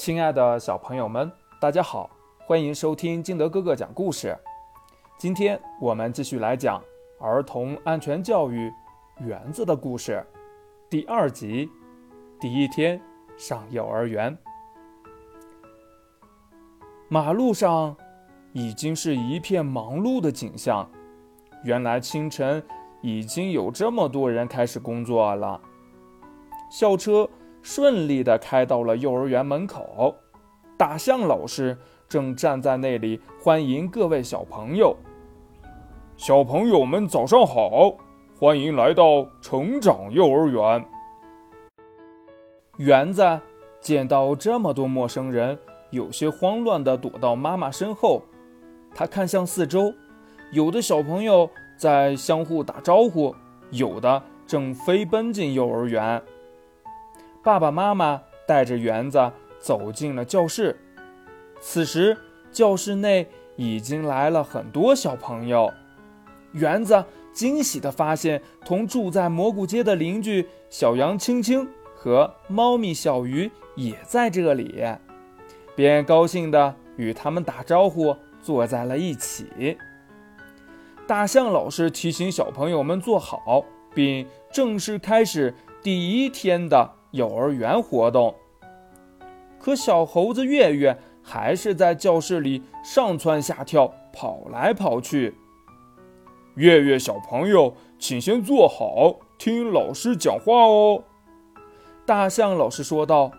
亲爱的小朋友们，大家好，欢迎收听金德哥哥讲故事。今天我们继续来讲儿童安全教育园子的故事，第二集，第一天上幼儿园。马路上已经是一片忙碌的景象，原来清晨已经有这么多人开始工作了。校车。顺利地开到了幼儿园门口，大象老师正站在那里欢迎各位小朋友。小朋友们早上好，欢迎来到成长幼儿园。园子见到这么多陌生人，有些慌乱地躲到妈妈身后。他看向四周，有的小朋友在相互打招呼，有的正飞奔进幼儿园。爸爸妈妈带着园子走进了教室。此时，教室内已经来了很多小朋友。园子惊喜地发现，同住在蘑菇街的邻居小羊青青和猫咪小鱼也在这里，便高兴地与他们打招呼，坐在了一起。大象老师提醒小朋友们坐好，并正式开始第一天的。幼儿园活动，可小猴子月月还是在教室里上蹿下跳，跑来跑去。月月小朋友，请先坐好，听老师讲话哦。大象老师说道：“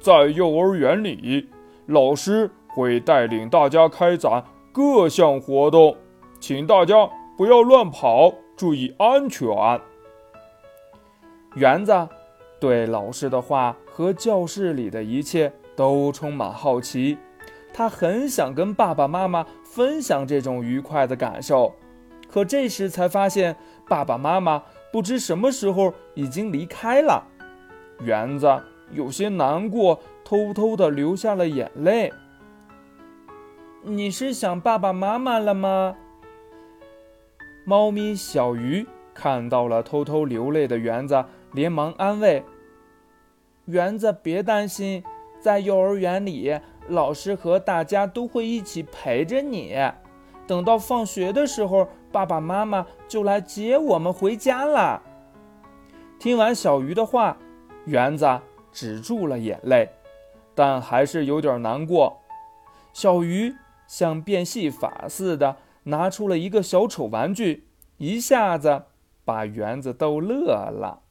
在幼儿园里，老师会带领大家开展各项活动，请大家不要乱跑，注意安全。”园子。对老师的话和教室里的一切都充满好奇，他很想跟爸爸妈妈分享这种愉快的感受，可这时才发现爸爸妈妈不知什么时候已经离开了。园子有些难过，偷偷的流下了眼泪。你是想爸爸妈妈了吗？猫咪小鱼看到了偷偷流泪的园子，连忙安慰。园子，别担心，在幼儿园里，老师和大家都会一起陪着你。等到放学的时候，爸爸妈妈就来接我们回家了。听完小鱼的话，园子止住了眼泪，但还是有点难过。小鱼像变戏法似的拿出了一个小丑玩具，一下子把园子逗乐了。